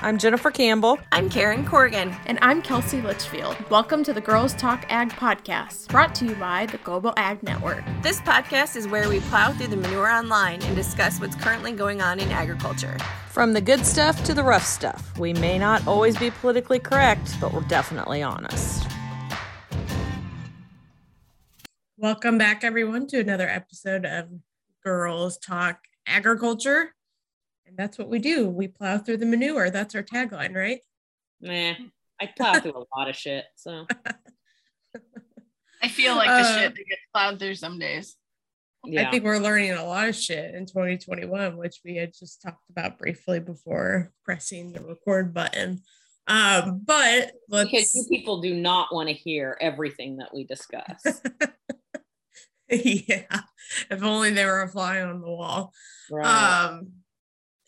I'm Jennifer Campbell. I'm Karen Corrigan. And I'm Kelsey Litchfield. Welcome to the Girls Talk Ag podcast, brought to you by the Global Ag Network. This podcast is where we plow through the manure online and discuss what's currently going on in agriculture. From the good stuff to the rough stuff. We may not always be politically correct, but we're definitely honest. Welcome back, everyone, to another episode of Girls Talk Agriculture. And that's what we do. We plow through the manure. That's our tagline, right? Nah, I plow through a lot of shit. So I feel like the uh, shit that gets plowed through some days. Yeah. I think we're learning a lot of shit in 2021, which we had just talked about briefly before pressing the record button. Um, but let's because you people do not want to hear everything that we discuss. yeah, if only they were a fly on the wall. Right. Um,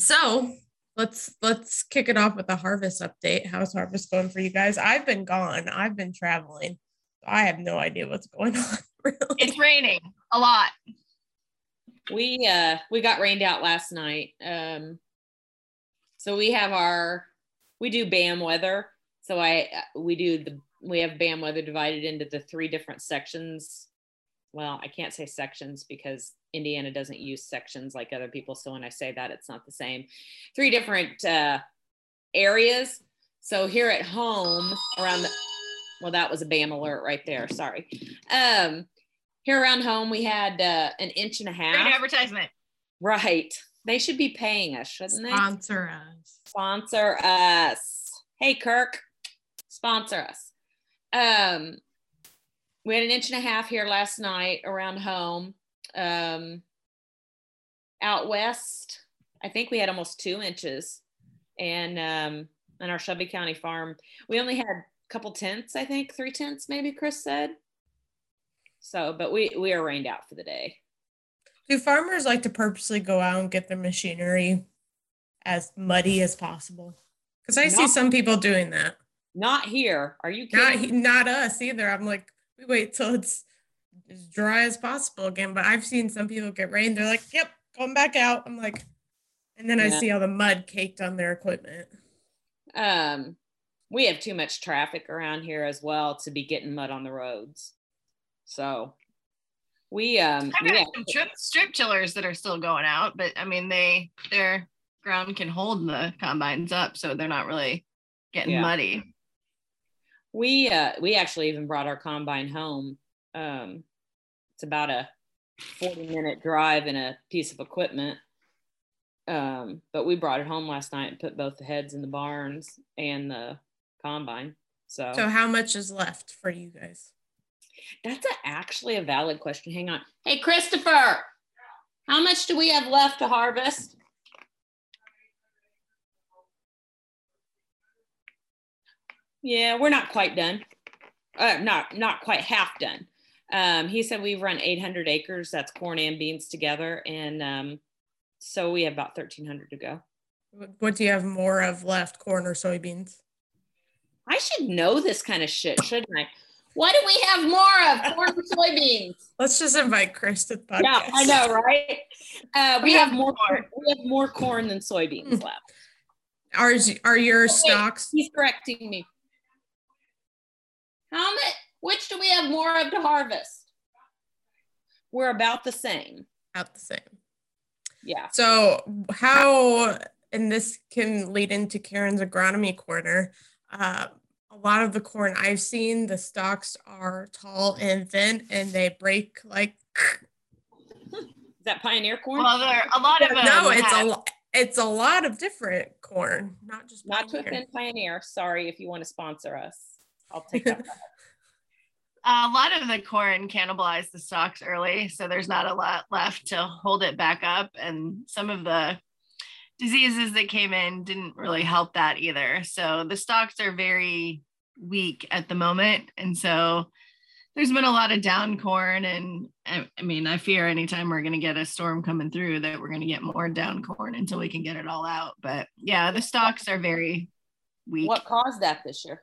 so let's let's kick it off with the harvest update. How's harvest going for you guys? I've been gone. I've been traveling. I have no idea what's going on. Really. It's raining a lot. We uh we got rained out last night. Um so we have our we do BAM weather. So I uh, we do the we have BAM weather divided into the three different sections. Well, I can't say sections because Indiana doesn't use sections like other people. So when I say that, it's not the same. Three different uh, areas. So here at home, around the, well, that was a BAM alert right there. Sorry. Um, here around home, we had uh, an inch and a half. Great advertisement. Right. They should be paying us, shouldn't they? Sponsor us. Sponsor us. Hey, Kirk, sponsor us. Um, we had an inch and a half here last night around home um, out west, I think we had almost two inches. And um, on our Shelby County farm, we only had a couple tenths, I think, three tenths, maybe Chris said. So, but we, we are rained out for the day. Do farmers like to purposely go out and get their machinery as muddy as possible? Because I not, see some people doing that. Not here. Are you kidding? Not, not us either. I'm like, we wait till it's as dry as possible again. But I've seen some people get rain. They're like, yep, going back out. I'm like, and then yeah. I see all the mud caked on their equipment. Um, we have too much traffic around here as well to be getting mud on the roads. So we um I have strip, strip tillers that are still going out, but I mean they their ground can hold the combines up, so they're not really getting yeah. muddy. We uh we actually even brought our combine home um it's about a 40 minute drive in a piece of equipment. Um, but we brought it home last night and put both the heads in the barns and the combine. So, so how much is left for you guys? That's a, actually a valid question. Hang on. Hey, Christopher, how much do we have left to harvest? Yeah, we're not quite done. Uh, not not quite half done. Um, he said we've run 800 acres. That's corn and beans together, and um, so we have about 1,300 to go. What do you have more of left, corn or soybeans? I should know this kind of shit, shouldn't I? What do we have more of, corn or soybeans? Let's just invite Chris to the podcast. Yeah, I know, right? Uh, we, have, more. Corn. We have more corn than soybeans hmm. left. Are are your oh, stalks? He's correcting me. How much? Which do we have more of to harvest? We're about the same. About the same. Yeah. So how, and this can lead into Karen's agronomy corner. Uh, a lot of the corn I've seen, the stalks are tall and thin, and they break like. Is that pioneer corn? Well, there a lot of them. No, it's have... a lot. It's a lot of different corn, not just not pioneer. to offend Pioneer. Sorry if you want to sponsor us. I'll take that. a lot of the corn cannibalized the stalks early, so there's not a lot left to hold it back up. And some of the diseases that came in didn't really help that either. So the stalks are very weak at the moment. And so there's been a lot of down corn. And I, I mean, I fear anytime we're going to get a storm coming through that we're going to get more down corn until we can get it all out. But yeah, the stalks are very weak. What caused that this year?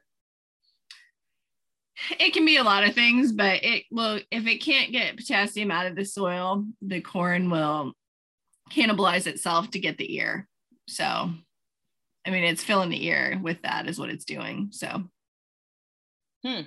It can be a lot of things, but it will if it can't get potassium out of the soil, the corn will cannibalize itself to get the ear. So I mean, it's filling the ear with that is what it's doing. So, hmm.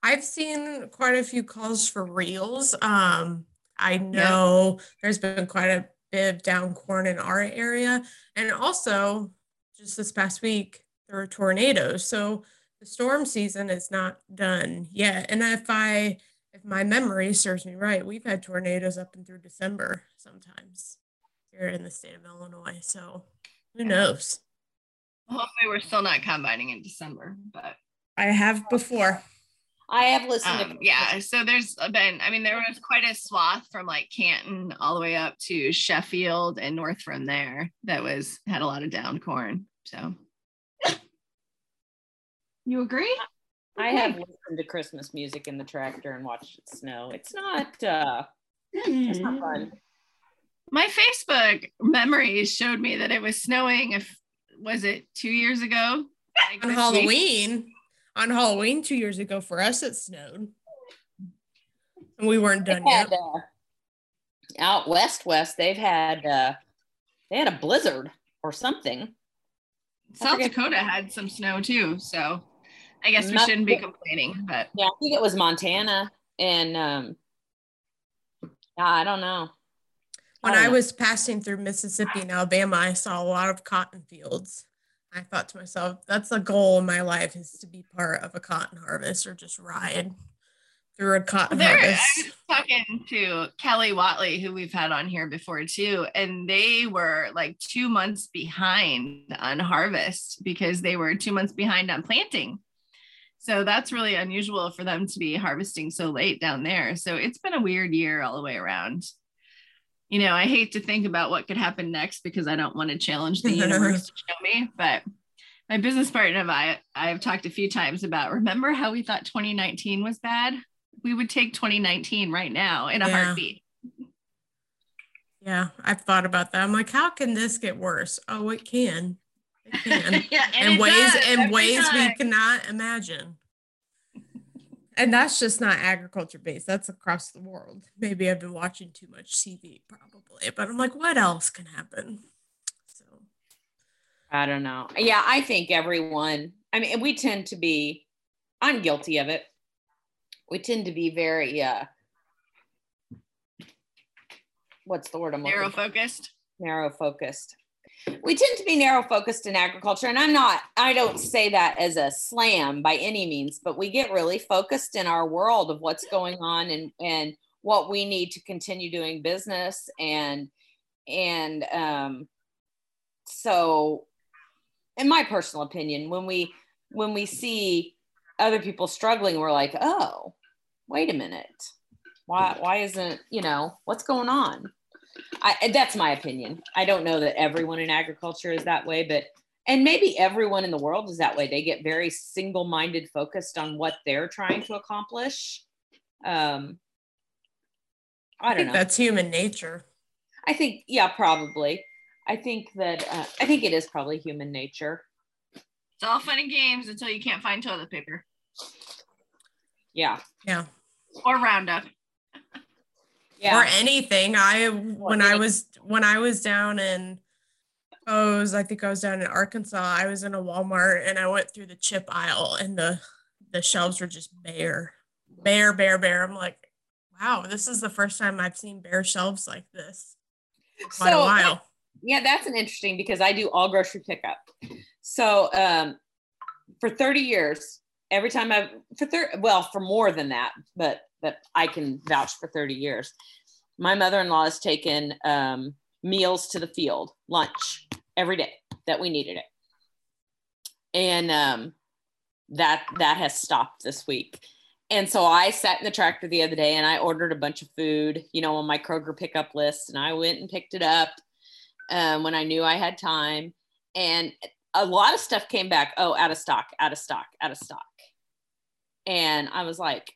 I've seen quite a few calls for reels. Um, I know yeah. there's been quite a bit of down corn in our area. And also, just this past week, there were tornadoes. So the storm season is not done yet. And if I, if my memory serves me right, we've had tornadoes up and through December sometimes here in the state of Illinois. So who knows? Hopefully, we're still not combining in December, but I have before. I have listened um, to yeah. So there's been, I mean, there was quite a swath from like Canton all the way up to Sheffield and north from there that was had a lot of down corn. So you agree? I have listened to Christmas music in the tractor and watched it snow. It's not uh it's not fun. My Facebook memories showed me that it was snowing if was it two years ago? Like on Halloween. Week? on Halloween two years ago for us it snowed. And we weren't done had, yet. Uh, out west west they've had uh they had a blizzard or something. South Dakota had some snow too, so I guess we shouldn't be complaining, but yeah, I think it was Montana and um yeah, I don't know. When I, I was passing through Mississippi and Alabama, I saw a lot of cotton fields. I thought to myself, that's a goal in my life is to be part of a cotton harvest or just ride through a cotton there, harvest. I was talking to Kelly Watley, who we've had on here before too, and they were like two months behind on harvest because they were two months behind on planting. So that's really unusual for them to be harvesting so late down there. So it's been a weird year all the way around you know, I hate to think about what could happen next because I don't want to challenge the universe to show me. But my business partner and I, I've talked a few times about remember how we thought 2019 was bad? We would take 2019 right now in a yeah. heartbeat. Yeah, I've thought about that. I'm like, how can this get worse? Oh, it can. It can. yeah, in ways in ways time. we cannot imagine. And that's just not agriculture based that's across the world. Maybe i've been watching too much tv probably but i'm like what else can happen? So. I don't know. Yeah i think everyone i mean we tend to be i'm guilty of it. We tend to be very uh what's the word i'm narrow focused narrow focused we tend to be narrow focused in agriculture and i'm not i don't say that as a slam by any means but we get really focused in our world of what's going on and and what we need to continue doing business and and um so in my personal opinion when we when we see other people struggling we're like oh wait a minute. Why why isn't you know what's going on I, that's my opinion. I don't know that everyone in agriculture is that way, but and maybe everyone in the world is that way. They get very single-minded, focused on what they're trying to accomplish. Um, I don't I know. That's human nature. I think, yeah, probably. I think that uh, I think it is probably human nature. It's all fun and games until you can't find toilet paper. Yeah. Yeah. Or Roundup yeah. or anything. I when I was when I was down in oh, was, I think I was down in Arkansas. I was in a Walmart and I went through the chip aisle and the the shelves were just bare, bare, bare, bare. I'm like, wow, this is the first time I've seen bare shelves like this. Quite so, a while. Yeah, that's an interesting because I do all grocery pickup. So um, for 30 years, every time I've for 30, well, for more than that, but that I can vouch for 30 years. My mother-in-law has taken um, meals to the field, lunch every day that we needed it. And um, that that has stopped this week. And so I sat in the tractor the other day and I ordered a bunch of food, you know, on my Kroger pickup list. And I went and picked it up um, when I knew I had time. And a lot of stuff came back. Oh, out of stock, out of stock, out of stock. And I was like,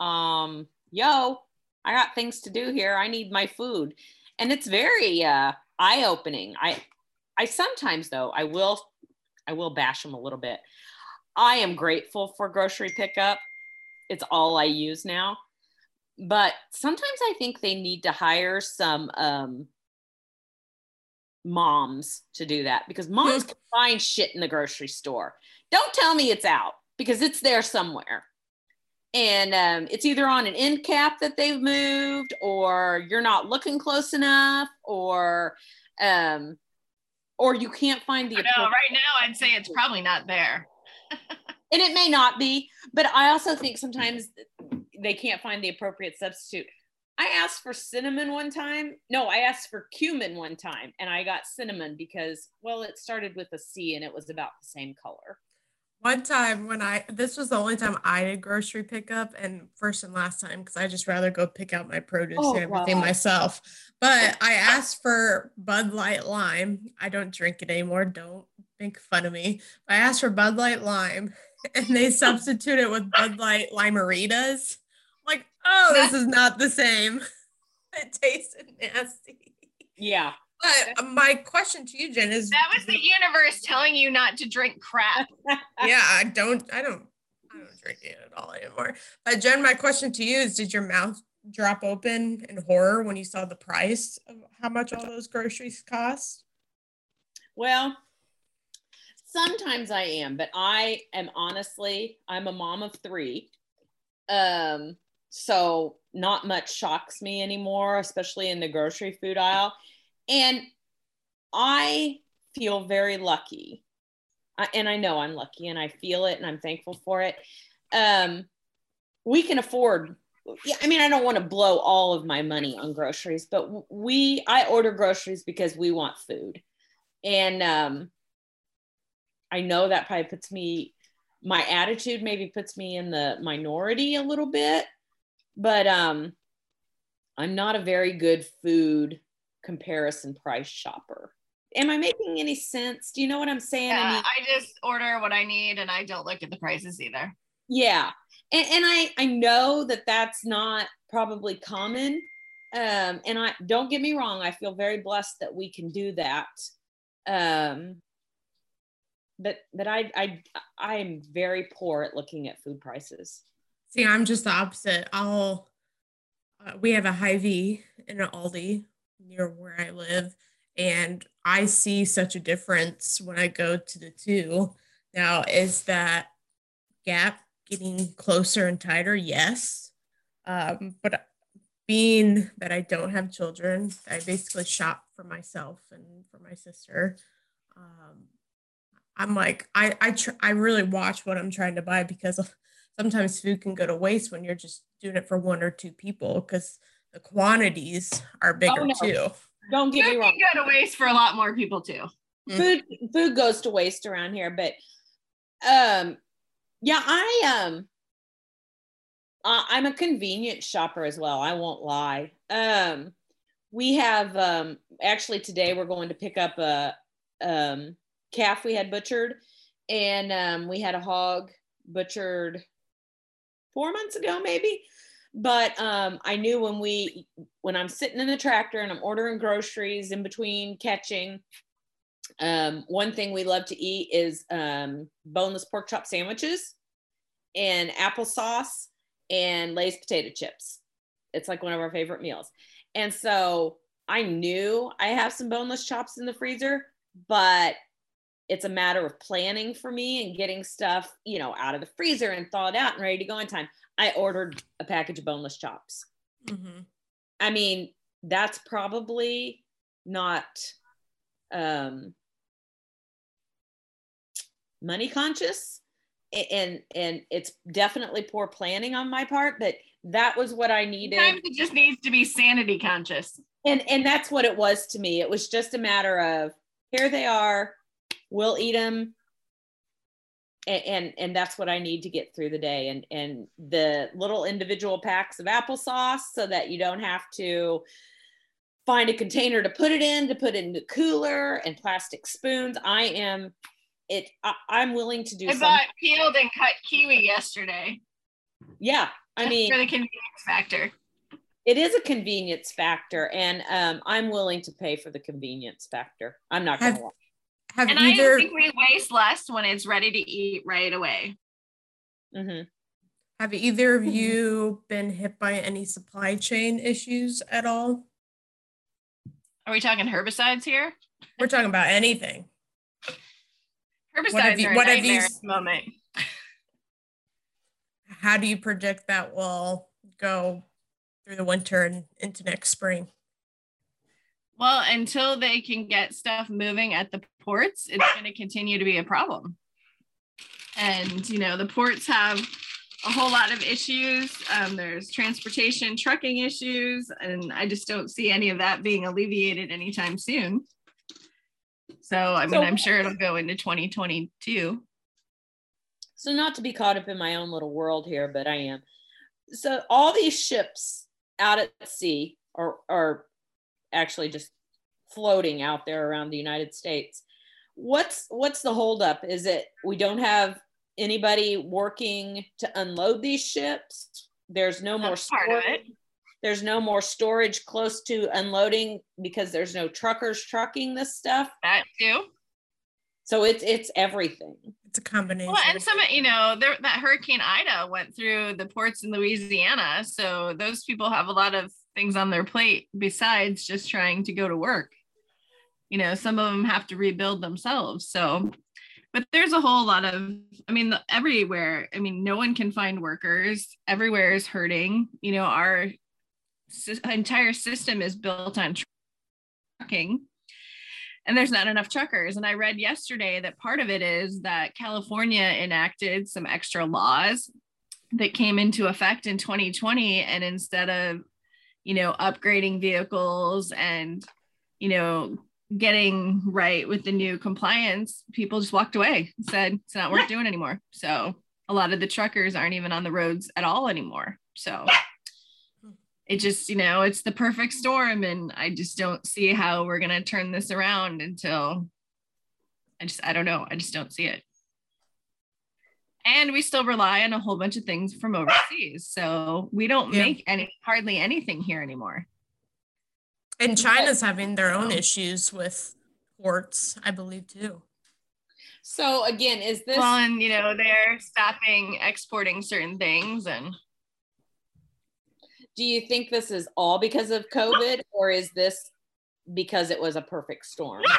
um, yo, I got things to do here. I need my food. And it's very uh, eye opening. I, I sometimes though, I will, I will bash them a little bit. I am grateful for grocery pickup. It's all I use now. But sometimes I think they need to hire some um, moms to do that because moms can find shit in the grocery store. Don't tell me it's out because it's there somewhere. And um, it's either on an end cap that they've moved, or you're not looking close enough, or um, or you can't find the. No, right now I'd say it's probably not there. and it may not be, but I also think sometimes they can't find the appropriate substitute. I asked for cinnamon one time. No, I asked for cumin one time and I got cinnamon because, well, it started with a C and it was about the same color. One time when I, this was the only time I did grocery pickup and first and last time because I just rather go pick out my produce oh, and everything myself. But I asked for Bud Light Lime. I don't drink it anymore. Don't make fun of me. I asked for Bud Light Lime and they substitute it with Bud Light Lime-A-Ritas like, oh, this is not the same. It tasted nasty. Yeah. But my question to you, Jen, is that was the universe telling you not to drink crap. yeah, I don't, I don't, I don't drink it at all anymore. But Jen, my question to you is: Did your mouth drop open in horror when you saw the price of how much all those groceries cost? Well, sometimes I am, but I am honestly, I'm a mom of three. Um, so not much shocks me anymore, especially in the grocery food aisle. And I feel very lucky. I, and I know I'm lucky and I feel it and I'm thankful for it. Um, we can afford yeah, I mean, I don't want to blow all of my money on groceries, but we, I order groceries because we want food. And um, I know that probably puts me, my attitude maybe puts me in the minority a little bit but um, I'm not a very good food comparison price shopper. Am I making any sense? Do you know what I'm saying? Yeah, I, mean, I just order what I need and I don't look at the prices either. Yeah. And, and I, I know that that's not probably common. Um, and I don't get me wrong, I feel very blessed that we can do that. Um, but but I I I am very poor at looking at food prices. See, I'm just the opposite. I'll uh, we have a Hy-Vee and an Aldi near where I live, and I see such a difference when I go to the two. Now, is that gap getting closer and tighter? Yes, um, but being that I don't have children, I basically shop for myself and for my sister. Um, I'm like I I tr- I really watch what I'm trying to buy because sometimes food can go to waste when you're just doing it for one or two people because the quantities are bigger oh, no. too. Don't get food me wrong. Can go to waste for a lot more people too. Mm-hmm. Food food goes to waste around here, but um, yeah, I um, uh, I'm a convenient shopper as well. I won't lie. Um, we have um, actually today we're going to pick up a um calf we had butchered, and um, we had a hog butchered four months ago, maybe. But um, I knew when we, when I'm sitting in the tractor and I'm ordering groceries in between catching, um, one thing we love to eat is um, boneless pork chop sandwiches and applesauce and Lay's potato chips. It's like one of our favorite meals. And so I knew I have some boneless chops in the freezer, but it's a matter of planning for me and getting stuff, you know, out of the freezer and thawed out and ready to go in time. I ordered a package of boneless chops. Mm-hmm. I mean, that's probably not um, money conscious and and it's definitely poor planning on my part but that was what i needed Sometimes it just needs to be sanity conscious and and that's what it was to me it was just a matter of here they are we'll eat them and, and, and that's what I need to get through the day. And and the little individual packs of applesauce so that you don't have to find a container to put it in to put it in the cooler and plastic spoons. I am it I, am willing to do I bought peeled and cut kiwi yesterday. Yeah I mean for the convenience factor. It is a convenience factor and um, i'm willing to pay for the convenience factor. I'm not gonna lie have and either, I think we waste less when it's ready to eat right away. Mm-hmm. Have either of you been hit by any supply chain issues at all? Are we talking herbicides here? We're talking about anything. Herbicides what have you, are what have you, moment. How do you predict that will go through the winter and into next spring? Well, until they can get stuff moving at the ports, it's going to continue to be a problem. And, you know, the ports have a whole lot of issues. Um, there's transportation, trucking issues, and I just don't see any of that being alleviated anytime soon. So, I mean, so, I'm sure it'll go into 2022. So, not to be caught up in my own little world here, but I am. So, all these ships out at sea are, are actually just floating out there around the United States. What's what's the holdup? Is it we don't have anybody working to unload these ships? There's no That's more storage. There's no more storage close to unloading because there's no truckers trucking this stuff. That too. So it's it's everything. It's a combination. Well, and some, you know, there, that Hurricane Ida went through the ports in Louisiana, so those people have a lot of things on their plate besides just trying to go to work. You know, some of them have to rebuild themselves. So, but there's a whole lot of, I mean, the, everywhere. I mean, no one can find workers. Everywhere is hurting. You know, our entire system is built on trucking and there's not enough truckers. And I read yesterday that part of it is that California enacted some extra laws that came into effect in 2020. And instead of, you know, upgrading vehicles and, you know, getting right with the new compliance, people just walked away, said it's not worth doing anymore. So a lot of the truckers aren't even on the roads at all anymore. So it just you know it's the perfect storm and i just don't see how we're going to turn this around until i just i don't know i just don't see it and we still rely on a whole bunch of things from overseas so we don't yeah. make any hardly anything here anymore and china's having their own issues with ports i believe too so again is this well and you know they're stopping exporting certain things and do you think this is all because of COVID or is this because it was a perfect storm? I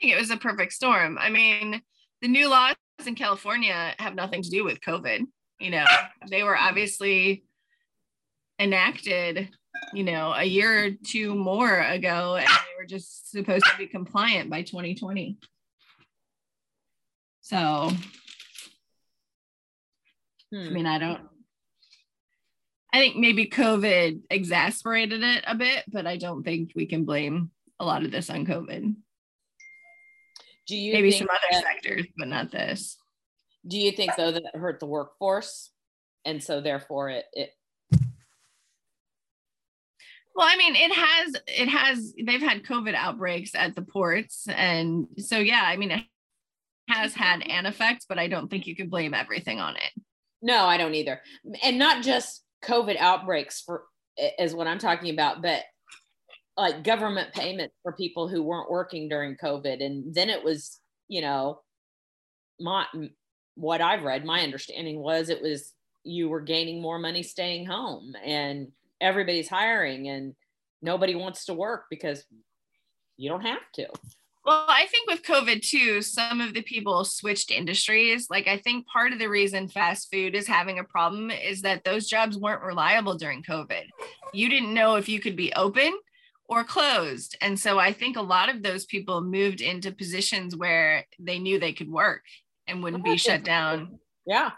think it was a perfect storm. I mean, the new laws in California have nothing to do with COVID. You know, they were obviously enacted, you know, a year or two more ago, and they were just supposed to be compliant by 2020. So, hmm. I mean, I don't, I think maybe COVID exasperated it a bit, but I don't think we can blame a lot of this on COVID. Do you maybe some other that, sectors, but not this? Do you think though that it hurt the workforce, and so therefore it it? Well, I mean, it has it has they've had COVID outbreaks at the ports, and so yeah, I mean, it has had an effect, but I don't think you can blame everything on it. No, I don't either, and not just COVID outbreaks for is what I'm talking about, but like government payments for people who weren't working during COVID. And then it was, you know, my what I've read, my understanding was it was you were gaining more money staying home and everybody's hiring and nobody wants to work because you don't have to. Well, I think with COVID too, some of the people switched industries. Like, I think part of the reason fast food is having a problem is that those jobs weren't reliable during COVID. You didn't know if you could be open or closed. And so I think a lot of those people moved into positions where they knew they could work and wouldn't be shut down. Yeah.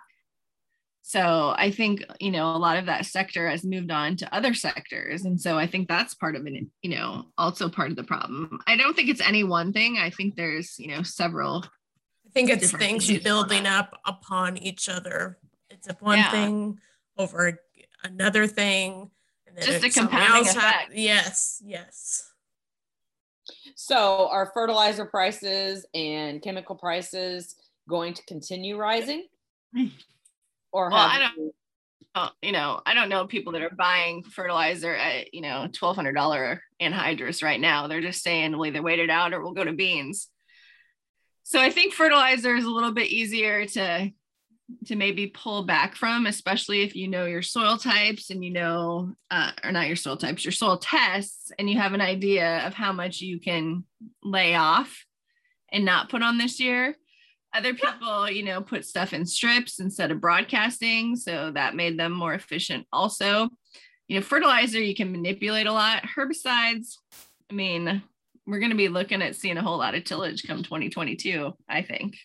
So I think, you know, a lot of that sector has moved on to other sectors. And so I think that's part of it, you know, also part of the problem. I don't think it's any one thing. I think there's, you know, several. I think it's things building up upon each other. It's a one yeah. thing over another thing. Just a compounding effect. Ha- yes, yes. So are fertilizer prices and chemical prices going to continue rising? or well, I don't, uh, you know, I don't know people that are buying fertilizer at you know twelve hundred dollar anhydrous right now. They're just saying we'll either wait it out or we'll go to beans. So I think fertilizer is a little bit easier to to maybe pull back from, especially if you know your soil types and you know, uh, or not your soil types, your soil tests, and you have an idea of how much you can lay off and not put on this year. Other people, you know, put stuff in strips instead of broadcasting. So that made them more efficient also. You know, fertilizer you can manipulate a lot. Herbicides, I mean, we're going to be looking at seeing a whole lot of tillage come 2022, I think.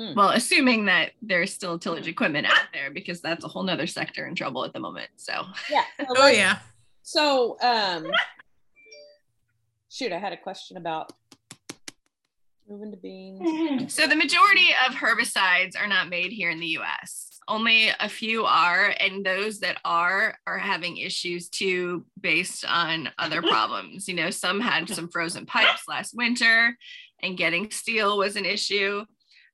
Hmm. Well, assuming that there's still tillage equipment out there, because that's a whole nother sector in trouble at the moment. So yeah. So oh yeah. So um shoot, I had a question about moving to beans. So the majority of herbicides are not made here in the US. Only a few are, and those that are are having issues too based on other problems. You know, some had some frozen pipes last winter, and getting steel was an issue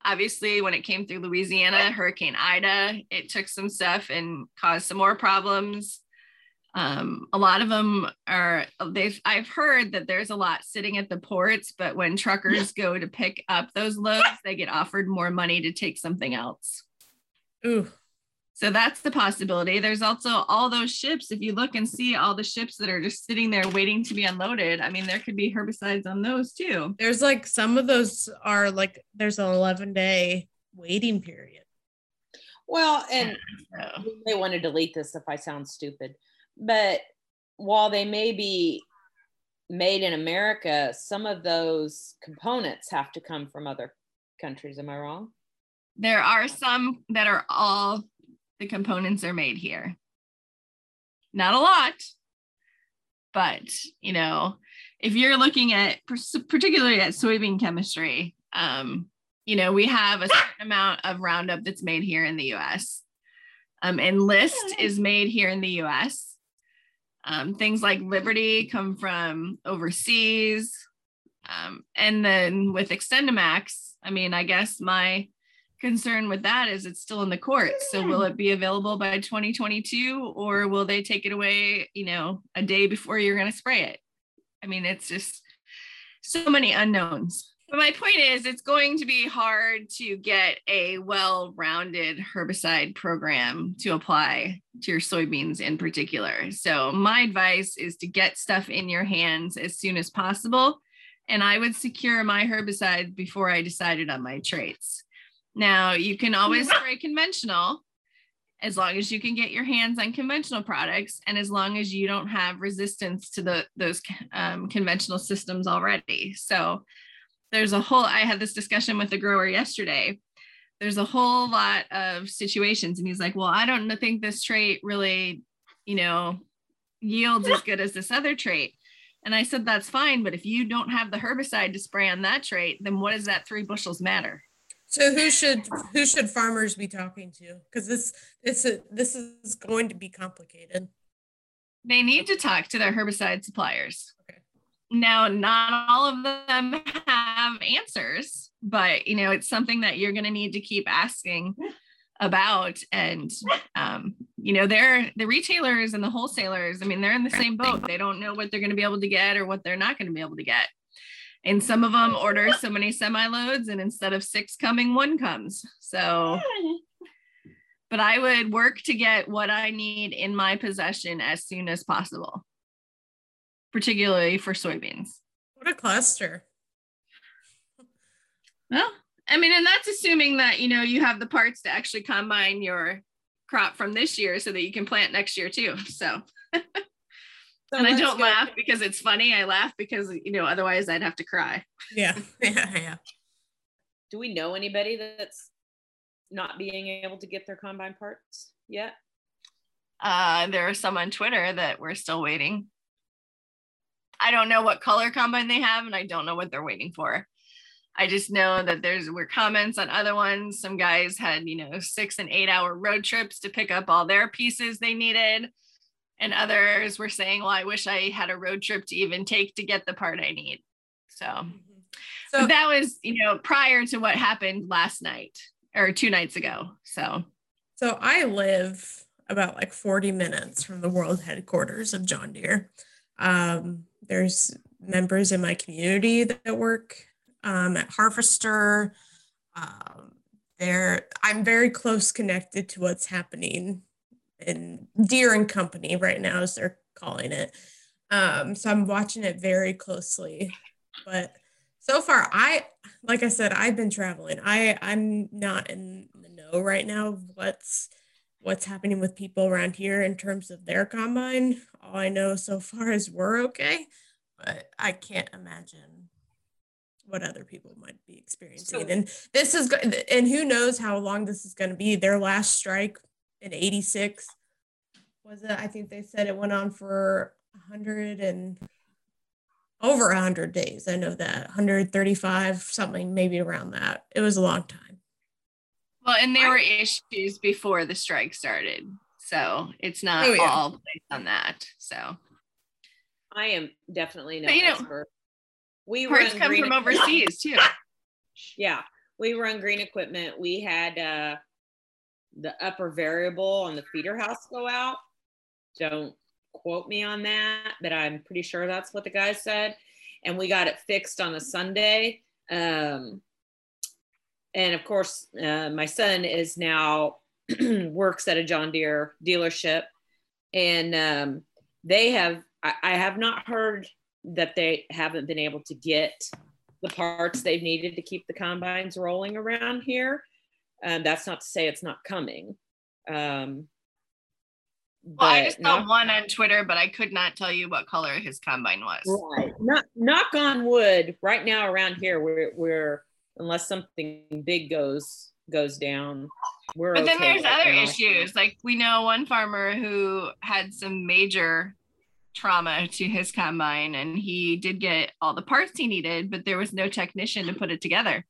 obviously when it came through louisiana hurricane ida it took some stuff and caused some more problems. Um, a lot of them are they've i've heard that there's a lot sitting at the ports but when truckers go to pick up those loads they get offered more money to take something else. Ooh. So that's the possibility. There's also all those ships. If you look and see all the ships that are just sitting there waiting to be unloaded, I mean, there could be herbicides on those too. There's like some of those are like there's an 11 day waiting period. Well, and so. they want to delete this if I sound stupid, but while they may be made in America, some of those components have to come from other countries. Am I wrong? There are some that are all the components are made here. Not a lot, but you know, if you're looking at particularly at soybean chemistry, um, you know, we have a certain amount of Roundup that's made here in the US. Um, Enlist is made here in the US. Um, things like Liberty come from overseas. Um, and then with XtendiMax, I mean, I guess my concern with that is it's still in the courts. So will it be available by 2022 or will they take it away, you know, a day before you're going to spray it? I mean, it's just so many unknowns. But my point is, it's going to be hard to get a well rounded herbicide program to apply to your soybeans in particular. So, my advice is to get stuff in your hands as soon as possible. And I would secure my herbicides before I decided on my traits. Now, you can always spray conventional as long as you can get your hands on conventional products and as long as you don't have resistance to the those um, conventional systems already. So there's a whole, I had this discussion with the grower yesterday. There's a whole lot of situations. And he's like, well, I don't think this trait really, you know, yields as good as this other trait. And I said, that's fine. But if you don't have the herbicide to spray on that trait, then what does that three bushels matter? So who should who should farmers be talking to? Because this this is this is going to be complicated. They need to talk to their herbicide suppliers. Okay. Now, not all of them have answers, but you know it's something that you're going to need to keep asking about. And um, you know, they're the retailers and the wholesalers. I mean, they're in the same boat. They don't know what they're going to be able to get or what they're not going to be able to get. And some of them order so many semi loads, and instead of six coming, one comes. So, but I would work to get what I need in my possession as soon as possible, particularly for soybeans. What a cluster. Well, I mean, and that's assuming that you know you have the parts to actually combine your crop from this year so that you can plant next year too. So So and I don't laugh because it's funny. I laugh because you know otherwise I'd have to cry. Yeah, yeah, yeah. Do we know anybody that's not being able to get their combine parts yet? Uh, there are some on Twitter that we're still waiting. I don't know what color combine they have, and I don't know what they're waiting for. I just know that there's were comments on other ones. Some guys had, you know, six and eight hour road trips to pick up all their pieces they needed and others were saying well i wish i had a road trip to even take to get the part i need. So mm-hmm. so that was you know prior to what happened last night or two nights ago so. So i live about like 40 minutes from the world headquarters of john deere. Um, there's members in my community that work um, at harvester. Um, there I'm very close connected to what's happening in Deere and Company right now, as they're calling it. Um, so I'm watching it very closely. But so far, I like I said, I've been traveling. I I'm not in the know right now of what's what's happening with people around here in terms of their combine. All I know so far is we're okay, but I can't imagine what other people might be experiencing. So, and this is and who knows how long this is going to be. Their last strike in 86 was it I think they said it went on for 100 and over 100 days. I know that 135 something maybe around that. It was a long time. Well, and there were issues before the strike started. So, it's not oh, yeah. all based on that. So, I am definitely no but, you expert. Know, we parts come from overseas too. Yeah, we run green equipment. We had uh, the upper variable on the feeder house go out. Don't quote me on that, but I'm pretty sure that's what the guy said. And we got it fixed on a Sunday. Um, and of course, uh, my son is now works at a John Deere dealership, and um, they have. I, I have not heard that they haven't been able to get the parts they've needed to keep the combines rolling around here. Um, that's not to say it's not coming. Um, well, I just saw one on Twitter, but I could not tell you what color his combine was. Right. Not knock on wood. Right now around here, we're we're unless something big goes goes down. We're but then there's right other now. issues. Like we know one farmer who had some major trauma to his combine and he did get all the parts he needed, but there was no technician to put it together.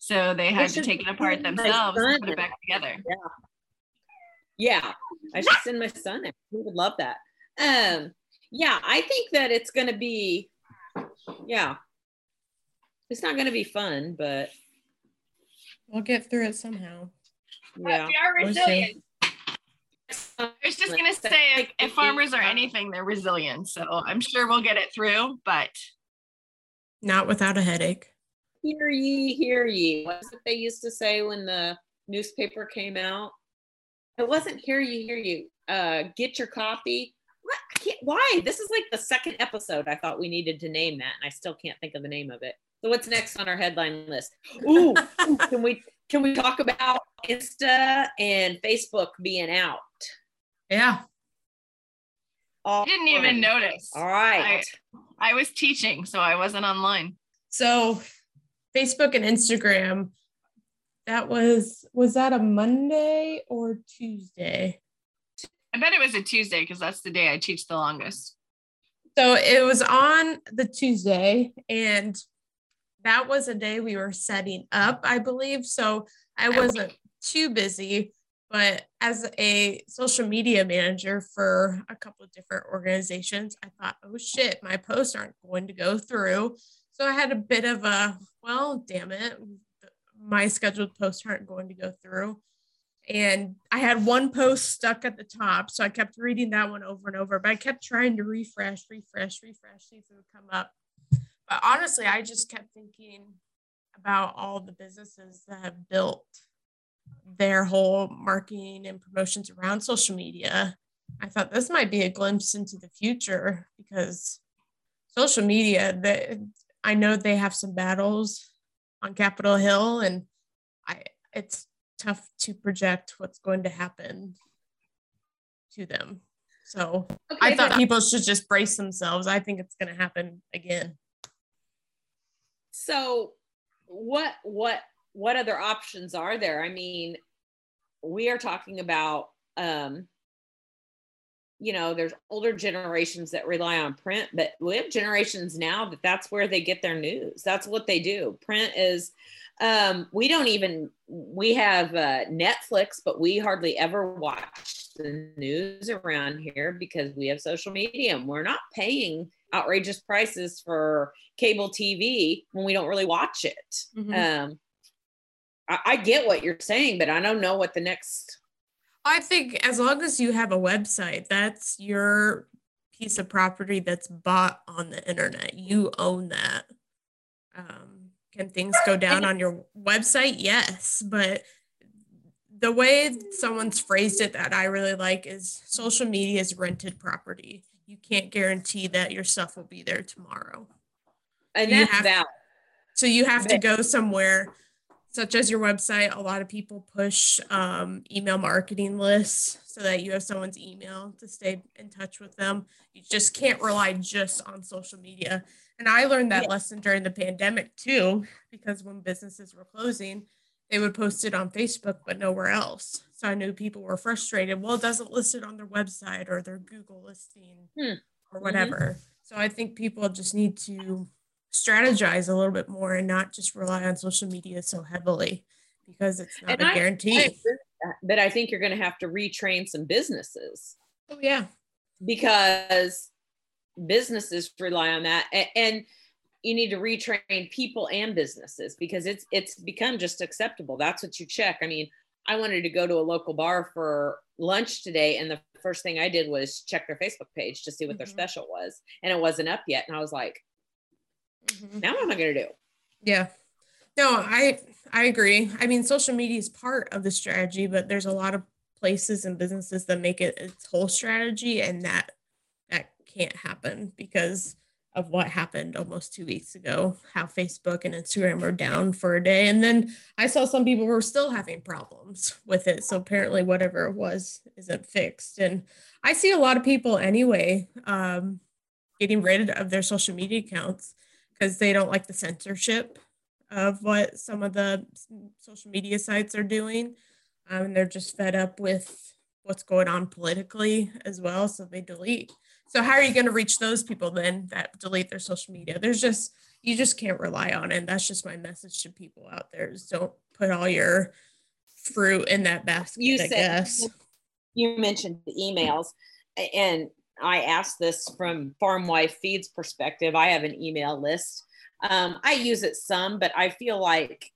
So they had to take it apart themselves and put it back together. Yeah. Yeah. I should send my son in. He would love that. Um, yeah, I think that it's gonna be yeah. It's not gonna be fun, but we'll get through it somehow. Yeah. We are resilient. I was just gonna say if, if farmers are anything, they're resilient. So I'm sure we'll get it through, but not without a headache. Hear ye, hear ye. What's what they used to say when the newspaper came out? It wasn't hear ye, hear you. Uh, get your copy. What? Why? This is like the second episode. I thought we needed to name that, and I still can't think of the name of it. So what's next on our headline list? Ooh, can we can we talk about Insta and Facebook being out? Yeah. All I didn't right. even notice. All right. I, I was teaching, so I wasn't online. So Facebook and Instagram, that was was that a Monday or Tuesday? I bet it was a Tuesday because that's the day I teach the longest. So it was on the Tuesday, and that was a day we were setting up, I believe. So I wasn't too busy. But as a social media manager for a couple of different organizations, I thought, oh shit, my posts aren't going to go through. So I had a bit of a, well, damn it, my scheduled posts aren't going to go through. And I had one post stuck at the top. So I kept reading that one over and over, but I kept trying to refresh, refresh, refresh, see if it would come up. But honestly, I just kept thinking about all the businesses that have built their whole marketing and promotions around social media. I thought this might be a glimpse into the future because social media, that I know they have some battles on Capitol Hill, and I it's tough to project what's going to happen to them. So okay, I thought people should just brace themselves. I think it's going to happen again. So what what what other options are there? I mean, we are talking about, um, you know, there's older generations that rely on print, but we have generations now that that's where they get their news. That's what they do. Print is, um, we don't even, we have uh, Netflix, but we hardly ever watch the news around here because we have social media and we're not paying outrageous prices for cable TV when we don't really watch it. Mm-hmm. Um, I, I get what you're saying, but I don't know what the next. I think as long as you have a website, that's your piece of property that's bought on the internet. You own that. Um, can things go down on your website? Yes, but the way someone's phrased it that I really like is social media is rented property. You can't guarantee that your stuff will be there tomorrow. And that's valid. So you have to go somewhere such as your website. A lot of people push um, email marketing lists so that you have someone's email to stay in touch with them. You just can't rely just on social media. And I learned that yeah. lesson during the pandemic too, because when businesses were closing, they would post it on Facebook, but nowhere else. So I knew people were frustrated. Well, it doesn't list it on their website or their Google listing hmm. or mm-hmm. whatever. Mm-hmm. So I think people just need to strategize a little bit more and not just rely on social media so heavily because it's not and a I, guarantee. I but I think you're going to have to retrain some businesses. Oh yeah, because businesses rely on that, and, and you need to retrain people and businesses because it's it's become just acceptable. That's what you check. I mean, I wanted to go to a local bar for lunch today, and the first thing I did was check their Facebook page to see what mm-hmm. their special was, and it wasn't up yet. And I was like, mm-hmm. "Now what am I going to do?" Yeah, no, I I agree. I mean, social media is part of the strategy, but there's a lot of places and businesses that make it its whole strategy, and that that can't happen because of what happened almost two weeks ago, how Facebook and Instagram were down for a day. And then I saw some people were still having problems with it. So apparently, whatever it was isn't fixed. And I see a lot of people anyway um, getting rid of their social media accounts because they don't like the censorship of what some of the social media sites are doing. Um, and they're just fed up with what's going on politically as well. So they delete. So how are you going to reach those people then that delete their social media? There's just you just can't rely on it. And that's just my message to people out there is don't put all your fruit in that basket, you I said, guess. You mentioned the emails and I asked this from Farm Wife Feeds perspective. I have an email list. Um, I use it some, but I feel like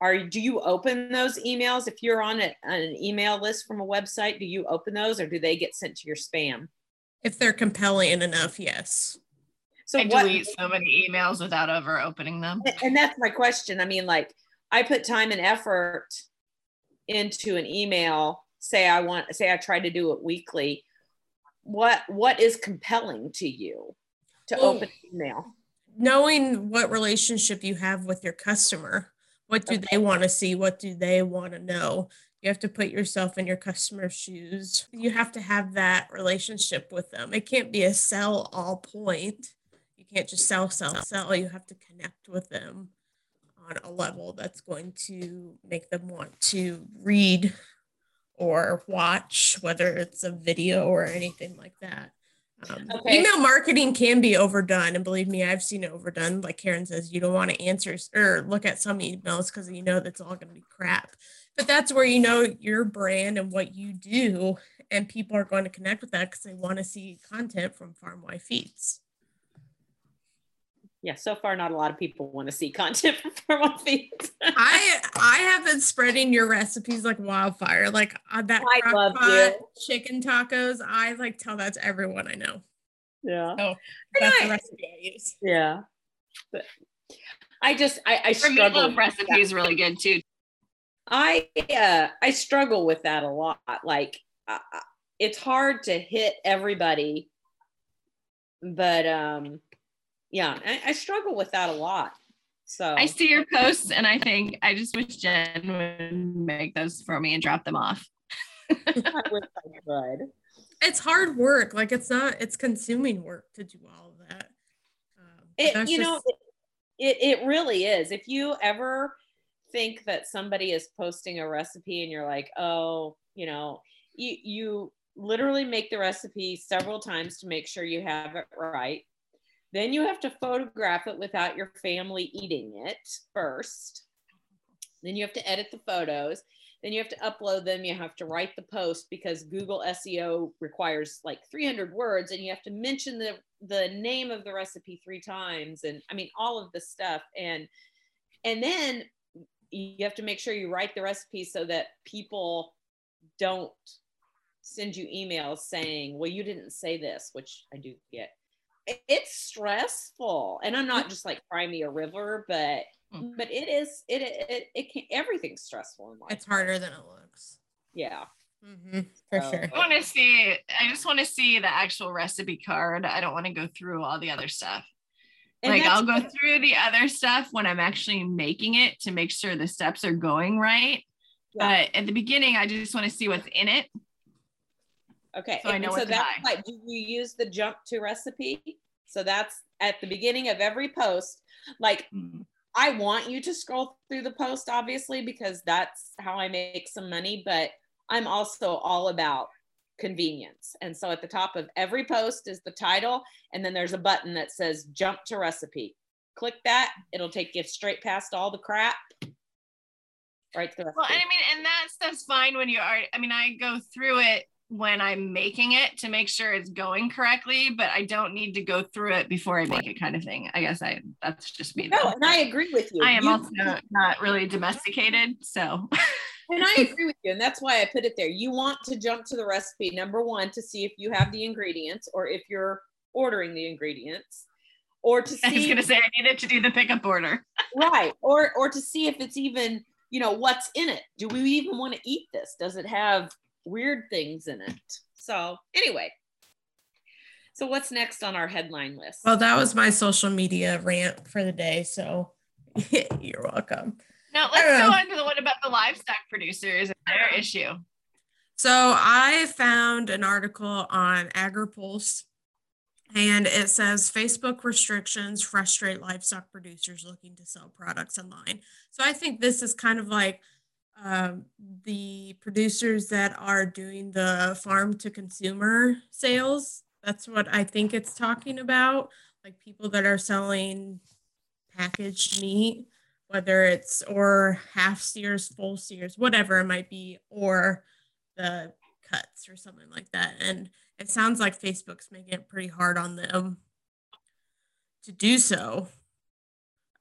are do you open those emails if you're on a, an email list from a website do you open those or do they get sent to your spam if they're compelling enough, yes. So I what, delete so many emails without ever opening them. And that's my question. I mean, like I put time and effort into an email. Say I want, say I try to do it weekly. What what is compelling to you to well, open email? Knowing what relationship you have with your customer. What do okay. they want to see? What do they want to know? You have to put yourself in your customer's shoes. You have to have that relationship with them. It can't be a sell all point. You can't just sell, sell, sell. You have to connect with them on a level that's going to make them want to read or watch, whether it's a video or anything like that. Um, okay. Email marketing can be overdone, and believe me, I've seen it overdone. Like Karen says, you don't want to answer or look at some emails because you know that's all going to be crap but that's where you know your brand and what you do and people are going to connect with that because they want to see content from farm wife feeds yeah so far not a lot of people want to see content from farm wife feeds i i have been spreading your recipes like wildfire like uh, that I love pot chicken tacos. I like tell that to everyone i know. Yeah. So that's I, the recipe i use. Yeah. But I just I, I struggle. recipe is really good too. I uh, I struggle with that a lot. Like uh, it's hard to hit everybody, but um, yeah, I, I, struggle with that a lot. So I see your posts and I think I just wish Jen would make those for me and drop them off. I wish I could. It's hard work. Like it's not. It's consuming work to do all of that. Um, it you just... know it, it it really is. If you ever think that somebody is posting a recipe and you're like, oh, you know, you you literally make the recipe several times to make sure you have it right. Then you have to photograph it without your family eating it first. Then you have to edit the photos. Then you have to upload them. You have to write the post because Google SEO requires like 300 words and you have to mention the, the name of the recipe three times. And I mean, all of this stuff. And, and then you have to make sure you write the recipe so that people don't send you emails saying, well, you didn't say this, which I do get. It's stressful. And I'm not just like cry me a river, but mm. but it is it it, it can everything's stressful in life. It's harder than it looks. Yeah. Mm-hmm, for so, sure. I want to see. I just want to see the actual recipe card. I don't want to go through all the other stuff. And like I'll go through the other stuff when I'm actually making it to make sure the steps are going right. Yeah. But at the beginning, I just want to see what's in it. Okay. So and I know so that's like, do you use the jump to recipe? So that's at the beginning of every post. Like, mm. I want you to scroll through the post, obviously, because that's how I make some money. But I'm also all about convenience. And so at the top of every post is the title, and then there's a button that says jump to recipe. Click that, it'll take you straight past all the crap. Right to the recipe. Well, I mean, and that's that's fine when you are. I mean, I go through it when I'm making it to make sure it's going correctly, but I don't need to go through it before I make it kind of thing. I guess I that's just me. No, and I agree with you. I am you, also not really domesticated, so and I agree with you. And that's why I put it there. You want to jump to the recipe, number one, to see if you have the ingredients or if you're ordering the ingredients. Or to see I was gonna say I needed to do the pickup order. right. Or or to see if it's even, you know, what's in it. Do we even want to eat this? Does it have weird things in it? So anyway. So what's next on our headline list? Well, that was my social media rant for the day. So you're welcome. Now let's go on to the one about the livestock producers and their uh-huh. issue. So I found an article on AgriPulse and it says Facebook restrictions frustrate livestock producers looking to sell products online. So I think this is kind of like um, the producers that are doing the farm to consumer sales. That's what I think it's talking about. Like people that are selling packaged meat whether it's or half steers, full steers, whatever it might be, or the cuts or something like that. And it sounds like Facebook's making it pretty hard on them to do so.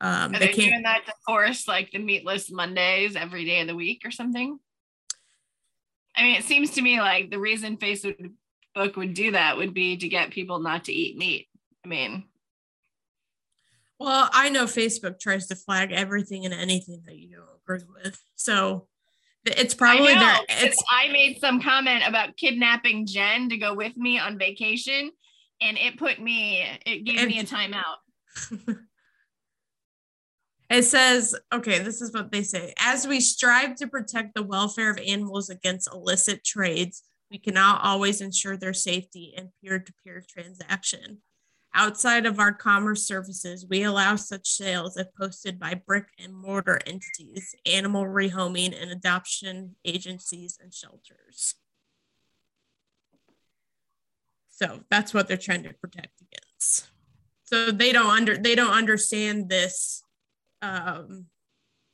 Um, Are they, they doing that to force like the meatless Mondays every day of the week or something? I mean, it seems to me like the reason Facebook would do that would be to get people not to eat meat. I mean, well, I know Facebook tries to flag everything and anything that you don't agree with. So it's probably I know. It's I made some comment about kidnapping Jen to go with me on vacation, and it put me, it gave me a timeout. it says, okay, this is what they say. As we strive to protect the welfare of animals against illicit trades, we cannot always ensure their safety in peer to peer transaction. Outside of our commerce services, we allow such sales if posted by brick and mortar entities, animal rehoming and adoption agencies and shelters. So that's what they're trying to protect against. So they don't under they don't understand this. Um,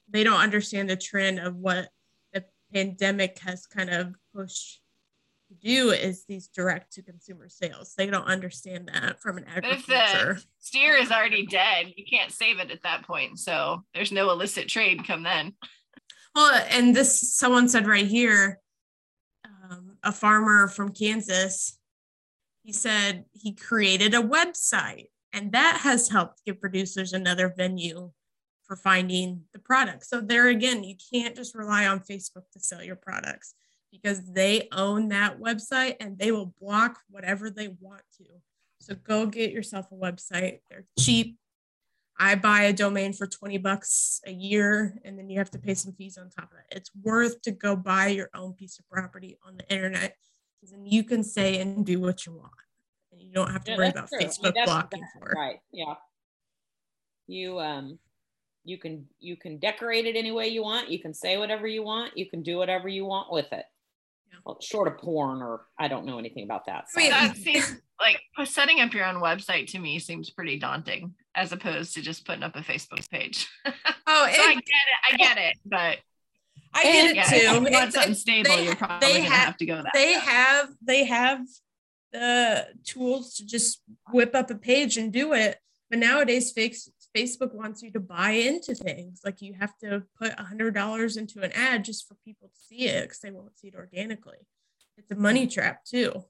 they don't understand the trend of what the pandemic has kind of pushed to do is these direct to consumer sales. They don't understand that from an agriculture. But if the steer is already dead, you can't save it at that point. So there's no illicit trade come then. Well, and this someone said right here, um, a farmer from Kansas, he said he created a website, and that has helped give producers another venue for finding the product. So there again, you can't just rely on Facebook to sell your products because they own that website and they will block whatever they want to. So go get yourself a website. They're cheap. I buy a domain for 20 bucks a year and then you have to pay some fees on top of that. It's worth to go buy your own piece of property on the internet because then you can say and do what you want. And you don't have to yeah, worry about true. Facebook I mean, blocking that, for it. Right. Yeah. You um you can you can decorate it any way you want. You can say whatever you want. You can do whatever you want with it well, short of porn or I don't know anything about that. So. I mean, that seems like setting up your own website to me seems pretty daunting as opposed to just putting up a Facebook page. Oh, so I get it. I get it, but I get it yeah, too. If you want something stable, they, you're probably gonna have, have to go that. They route. have they have the tools to just whip up a page and do it. But nowadays, Facebook wants you to buy into things. Like you have to put a hundred dollars into an ad just for people to see it because they won't see it organically. It's a money trap too.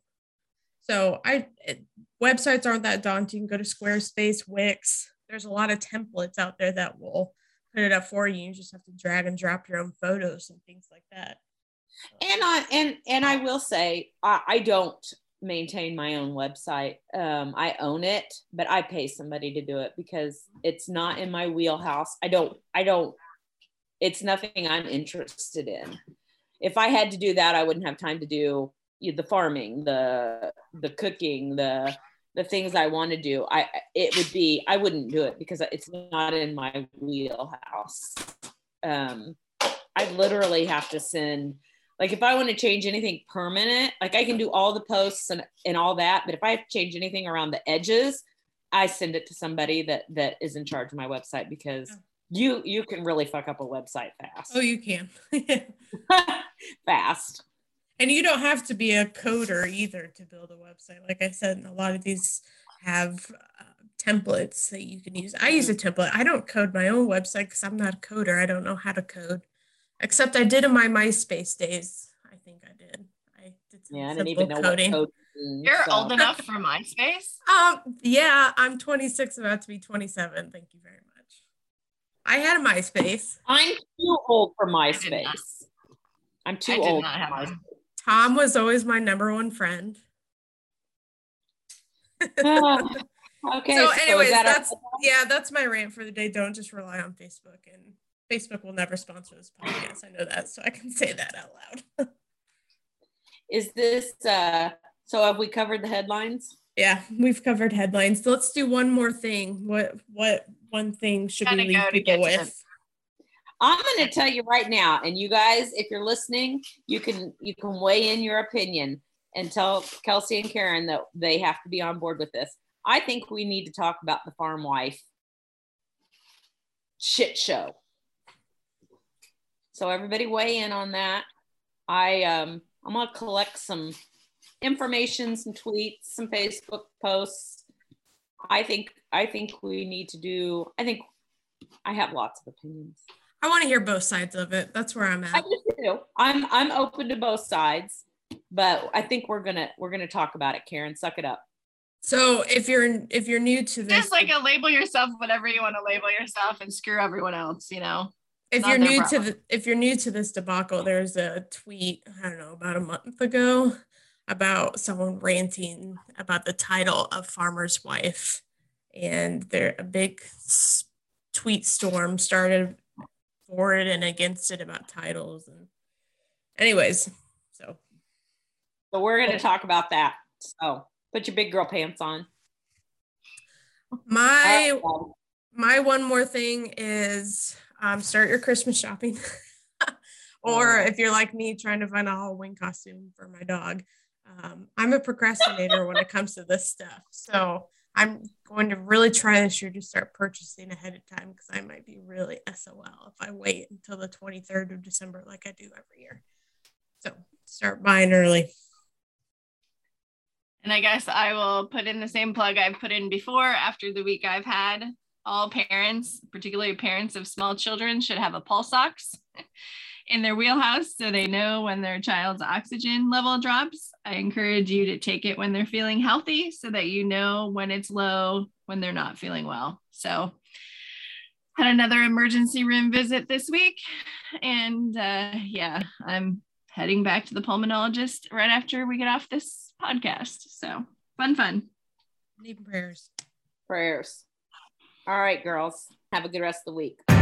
So I it, websites aren't that daunting. Go to Squarespace, Wix. There's a lot of templates out there that will put it up for you. You just have to drag and drop your own photos and things like that. And I and and I will say I, I don't maintain my own website. Um, I own it, but I pay somebody to do it because it's not in my wheelhouse. I don't. I don't. It's nothing I'm interested in. If I had to do that, I wouldn't have time to do the farming, the the cooking, the the things I want to do. I it would be I wouldn't do it because it's not in my wheelhouse. Um, I literally have to send like if I want to change anything permanent, like I can do all the posts and, and all that, but if I have to change anything around the edges, I send it to somebody that that is in charge of my website because oh. you you can really fuck up a website fast. Oh, you can. fast. And you don't have to be a coder either to build a website. Like I said, a lot of these have uh, templates that you can use. I use a template. I don't code my own website because I'm not a coder. I don't know how to code. Except I did in my MySpace days. I think I did. I did some yeah, I didn't even know coding. what code. You're so. old enough for MySpace? Um, yeah, I'm 26, about to be 27. Thank you very much. I had a MySpace. I'm too old for MySpace. I'm too old for MySpace. Tom was always my number one friend. uh, okay. So, anyways, so that that's yeah, that's my rant for the day. Don't just rely on Facebook and Facebook will never sponsor this podcast. I know that, so I can say that out loud. Is this uh so have we covered the headlines? Yeah, we've covered headlines. So let's do one more thing. What what one thing should we leave people with? I'm going to tell you right now, and you guys, if you're listening, you can you can weigh in your opinion and tell Kelsey and Karen that they have to be on board with this. I think we need to talk about the farm wife shit show. So everybody weigh in on that. I um I'm gonna collect some information, some tweets, some Facebook posts. I think I think we need to do. I think I have lots of opinions. I want to hear both sides of it. That's where I'm at. I do. I'm I'm open to both sides, but I think we're gonna we're gonna talk about it. Karen, suck it up. So if you're if you're new to this, just like a label yourself whatever you want to label yourself and screw everyone else, you know if you're new problem. to the if you're new to this debacle there's a tweet i don't know about a month ago about someone ranting about the title of farmer's wife. And there a big tweet storm started for it and against it about titles and anyways so. So we're going to talk about that so put your big girl pants on. My my one more thing is um, start your Christmas shopping. or if you're like me, trying to find a Halloween costume for my dog. Um, I'm a procrastinator when it comes to this stuff. So I'm going to really try this year to start purchasing ahead of time because I might be really SOL if I wait until the 23rd of December like I do every year. So start buying early. And I guess I will put in the same plug I've put in before after the week I've had all parents, particularly parents of small children, should have a pulse ox in their wheelhouse so they know when their child's oxygen level drops. I encourage you to take it when they're feeling healthy so that you know when it's low when they're not feeling well. So, had another emergency room visit this week. And uh, yeah, I'm heading back to the pulmonologist right after we get off this podcast. So, fun, fun. Need prayers. Prayers. All right, girls. Have a good rest of the week.